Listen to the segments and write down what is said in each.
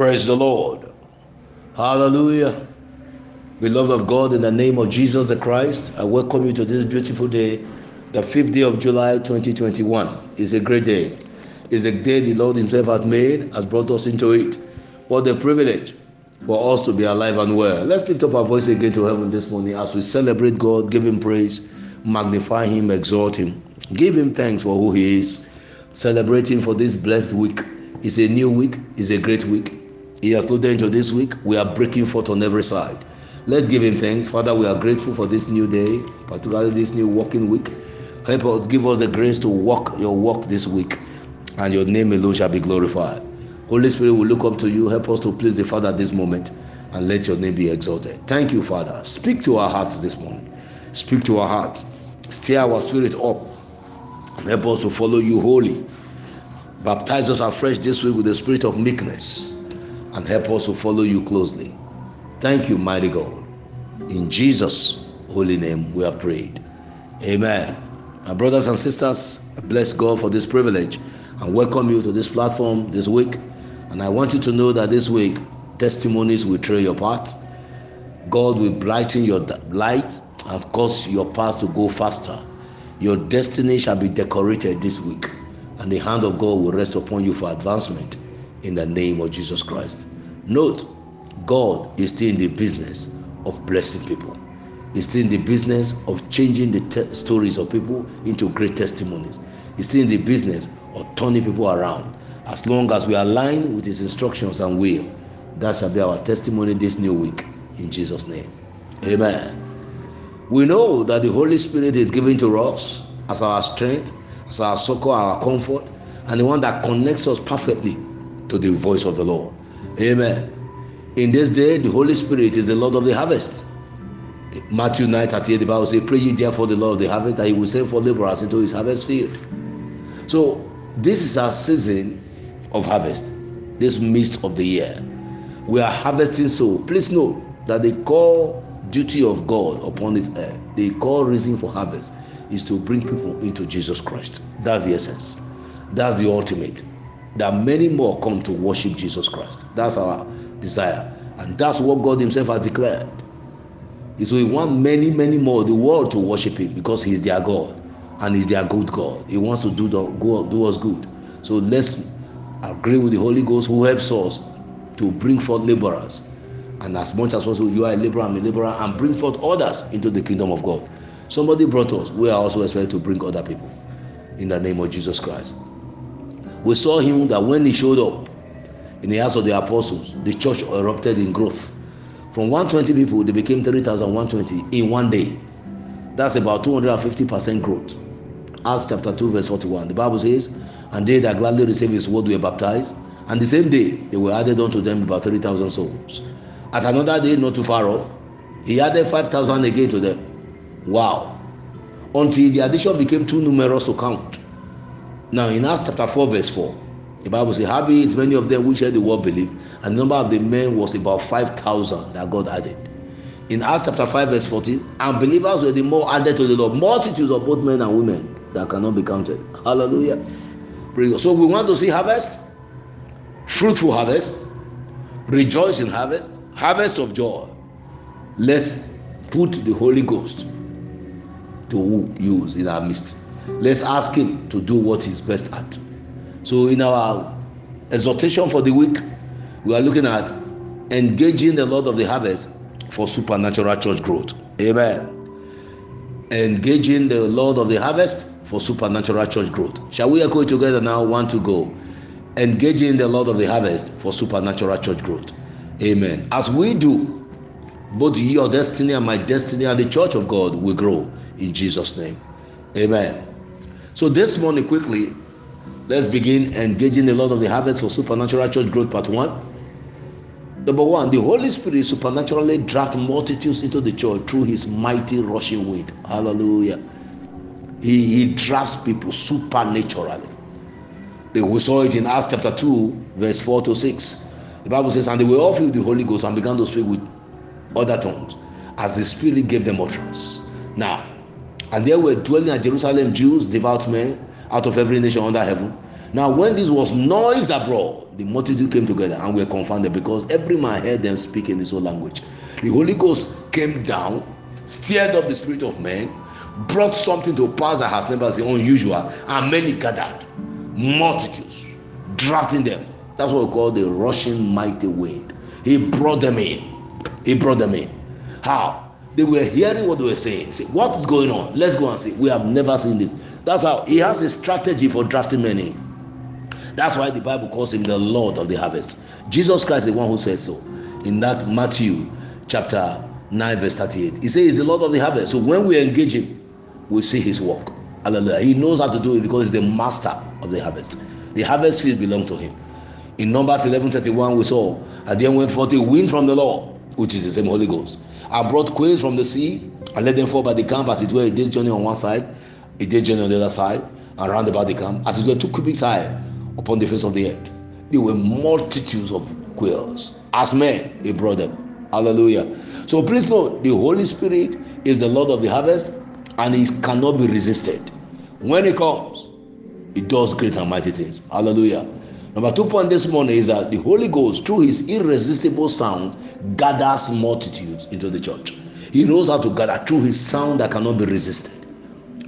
Praise the Lord. Hallelujah. Beloved of God, in the name of Jesus the Christ, I welcome you to this beautiful day, the fifth day of July 2021. It's a great day. It's a day the Lord Himself has made, has brought us into it. What a privilege for us to be alive and well. Let's lift up our voice again to heaven this morning as we celebrate God, give Him praise, magnify Him, exalt Him, give Him thanks for who He is. Celebrating for this blessed week. It's a new week, it's a great week. He has no danger this week. We are breaking forth on every side. Let's give Him thanks. Father, we are grateful for this new day, particularly this new working week. Help us, give us the grace to walk your walk this week, and your name alone shall be glorified. Holy Spirit will look up to you. Help us to please the Father this moment, and let your name be exalted. Thank you, Father. Speak to our hearts this morning. Speak to our hearts. Stir our spirit up. Help us to follow you wholly. Baptize us afresh this week with the spirit of meekness, and help us to follow you closely. Thank you, mighty God. In Jesus' holy name, we are prayed. Amen. My brothers and sisters, I bless God for this privilege and welcome you to this platform this week. And I want you to know that this week, testimonies will trail your path. God will brighten your light and cause your path to go faster. Your destiny shall be decorated this week, and the hand of God will rest upon you for advancement in the name of Jesus Christ. Note, God is still in the business of blessing people. He's still in the business of changing the te- stories of people into great testimonies. He's still in the business of turning people around. As long as we align with His instructions and will, that shall be our testimony this new week. In Jesus' name. Amen. We know that the Holy Spirit is given to us as our strength, as our succor, our comfort, and the one that connects us perfectly to the voice of the Lord. Amen. In this day, the Holy Spirit is the Lord of the harvest. Matthew 9 38, the Bible says, Pray ye therefore the Lord of the harvest that he will send for laborers into his harvest field. So, this is our season of harvest, this mist of the year. We are harvesting so. Please know that the core duty of God upon this earth, the core reason for harvest is to bring people into Jesus Christ. That's the essence. That's the ultimate. That many more come to worship Jesus Christ. That's our desire. And that's what God Himself has declared. So He wants many, many more the world to worship Him because He's their God and He's their good God. He wants to do, the, go, do us good. So let's agree with the Holy Ghost who helps us to bring forth laborers. And as much as possible, you are a laborer, I'm a laborer, and bring forth others into the kingdom of God. Somebody brought us. We are also expected to bring other people in the name of Jesus Christ. We saw him that when he showed up in the house of the apostles, the church erupted in growth. From 120 people, they became 3,120 in one day. That's about 250% growth. Acts chapter 2, verse 41. The Bible says, And they that gladly received his word were baptized. And the same day, they were added unto them about 3,000 souls. At another day, not too far off, he added 5,000 again to them. Wow. Until the addition became too numerous to count. Now, in Acts chapter 4, verse 4, the Bible says, Howbeit many of them which heard the word believed, and the number of the men was about 5,000 that God added. In Acts chapter 5, verse 14, and believers were the more added to the Lord, multitudes of both men and women that cannot be counted. Hallelujah. So we want to see harvest, fruitful harvest, rejoice in harvest, harvest of joy. Let's put the Holy Ghost to use in our midst. Let's ask Him to do what He's best at. So, in our exhortation for the week, we are looking at engaging the Lord of the harvest for supernatural church growth. Amen. Engaging the Lord of the harvest for supernatural church growth. Shall we echo together now? One to go. Engaging the Lord of the harvest for supernatural church growth. Amen. As we do, both your destiny and my destiny and the church of God will grow in Jesus' name. Amen. So this morning, quickly, let's begin engaging a lot of the habits of supernatural church growth, part one. Number one, the Holy Spirit supernaturally draft multitudes into the church through his mighty rushing wind. Hallelujah. He, he drafts people supernaturally. We saw it in Acts chapter 2, verse 4 to 6. The Bible says, And they were all filled with the Holy Ghost and began to speak with other tongues as the Spirit gave them utterance. Now, and there were dwelling at Jerusalem Jews, devout men, out of every nation under heaven. Now, when this was noised abroad, the multitude came together and were confounded because every man heard them speak in his own language. The Holy Ghost came down, stirred up the spirit of men, brought something to pass that has never been unusual, and many gathered, multitudes, drafting them. That's what we call the rushing mighty wind. He brought them in. He brought them in. How? They were hearing what they were saying. Say, what is going on? Let's go and see. We have never seen this. That's how he has a strategy for drafting in. That's why the Bible calls him the Lord of the harvest. Jesus Christ is the one who says so. In that Matthew chapter 9, verse 38. He says he's the Lord of the harvest. So when we engage him, we see his work. Hallelujah. He knows how to do it because he's the master of the harvest. The harvest field belongs to him. In Numbers 11:31, we saw, and then went forth a wind from the Lord, which is the same Holy Ghost, and brought quails from the sea, and let them fall by the camp as it were a day's journey on one side, a day's journey on the other side, and round about the camp, as it were two cubits high upon the face of the earth. There were multitudes of quails. As men, he brought them. Hallelujah. So please note, the Holy Spirit is the Lord of the harvest, and he cannot be resisted. When he comes, he does great and mighty things. Hallelujah. Number two point this morning is that the Holy Ghost, through his irresistible sound, gathers multitudes into the church. He knows how to gather through his sound that cannot be resisted.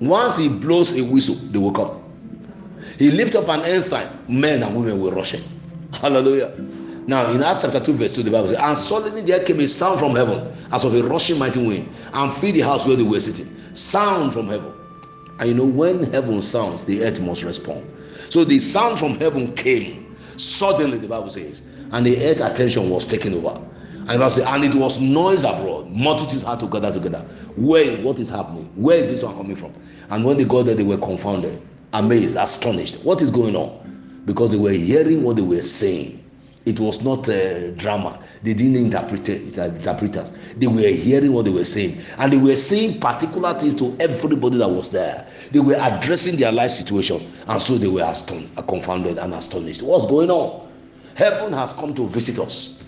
Once he blows a whistle, they will come. He lifted up an ensign, men and women were rushing. Hallelujah. Now, in Acts chapter 2, verse 2, the Bible says, And suddenly there came a sound from heaven, as of a rushing mighty wind, and filled the house where they were sitting. Sound from heaven. And you know, when heaven sounds, the earth must respond. So the sound from heaven came. Suddenly, the Bible says, and the earth attention was taken over. And the Bible and it was noise abroad. Multitudes had to gather together. Where, what is happening? Where is this one coming from? And when they got there, they were confounded, amazed, astonished. What is going on? Because they were hearing what they were saying. It was not a drama. They didn't interpret it, interpreters. They were hearing what they were saying, and they were saying particular things to everybody that was there. They were addressing their life situation, and so they were astonished, confounded, and astonished. What's going on? Heaven has come to visit us.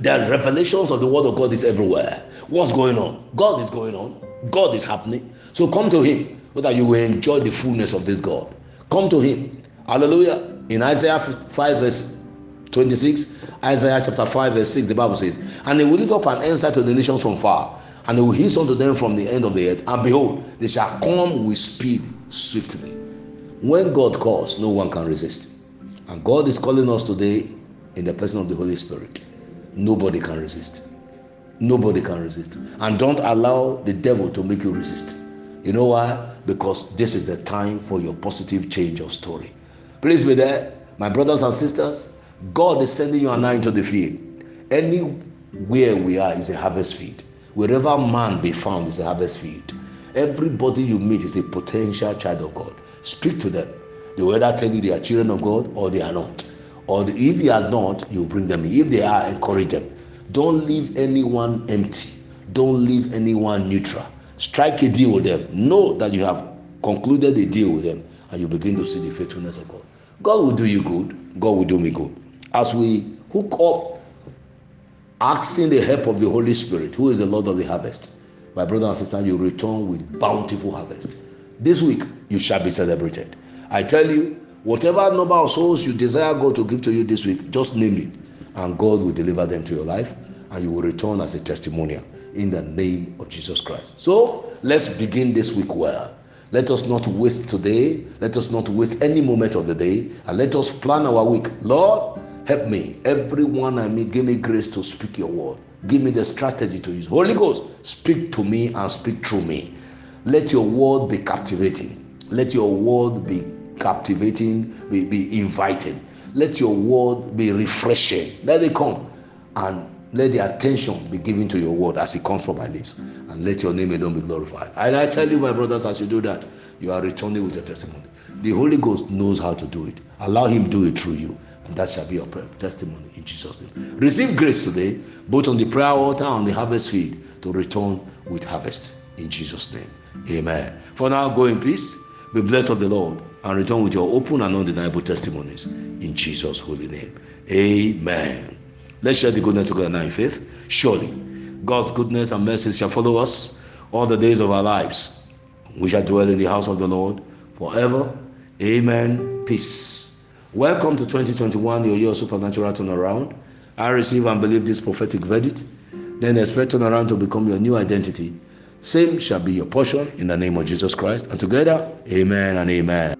The revelations of the word of God is everywhere. What's going on? God is going on. God is happening. So come to Him so that you will enjoy the fullness of this God. Come to Him. Hallelujah. In Isaiah 5, verse 26, Isaiah chapter 5, verse 6, the Bible says, And they will lift up an ensign to the nations from far, and they will hiss unto them from the end of the earth, and behold, they shall come with speed swiftly. When God calls, no one can resist. And God is calling us today in the person of the Holy Spirit. Nobody can resist. Nobody can resist. And don't allow the devil to make you resist. You know why? Because this is the time for your positive change of story. Please be there, my brothers and sisters. God is sending you and I into the field. Anywhere we are is a harvest field. Wherever man be found is a harvest field. Everybody you meet is a potential child of God. Speak to them. They will either tell you they are children of God or they are not. Or if they are not, you bring them in. If they are, encourage them. Don't leave anyone empty. Don't leave anyone neutral. Strike a deal with them. Know that you have concluded a deal with them and you begin to see the faithfulness of God. God will do you good. God will do me good. As we hook up, asking the help of the Holy Spirit, who is the Lord of the harvest, my brother and sister, you return with bountiful harvest. This week, you shall be celebrated. I tell you, whatever number of souls you desire God to give to you this week, just name it, and God will deliver them to your life, and you will return as a testimonial in the name of Jesus Christ. So let's begin this week well. Let us not waste today. Let us not waste any moment of the day. And let us plan our week. Lord, help me. Everyone I meet, give me grace to speak your word. Give me the strategy to use. Holy Ghost, speak to me and speak through me. Let your word be captivating. Let your word be captivating, be, be inviting. Let your word be refreshing. Let it come and let the attention be given to your word as it comes from my lips. And let your name alone be glorified. And I tell you, my brothers, as you do that, you are returning with your testimony. The Holy Ghost knows how to do it. Allow Him do it through you. And that shall be your testimony in Jesus' name. Receive grace today, both on the prayer altar and on the harvest field, to return with harvest in Jesus' name. Amen. For now, go in peace. Be blessed of the Lord and return with your open and undeniable testimonies in Jesus' holy name. Amen. Let's share the goodness of God now in faith. Surely, God's goodness and mercy shall follow us all the days of our lives. We shall dwell in the house of the Lord forever. Amen. Peace. Welcome to 2021, your year of supernatural turnaround. I receive and believe this prophetic verdict. Then expect turnaround to become your new identity. Same shall be your portion in the name of Jesus Christ. And together, amen and amen.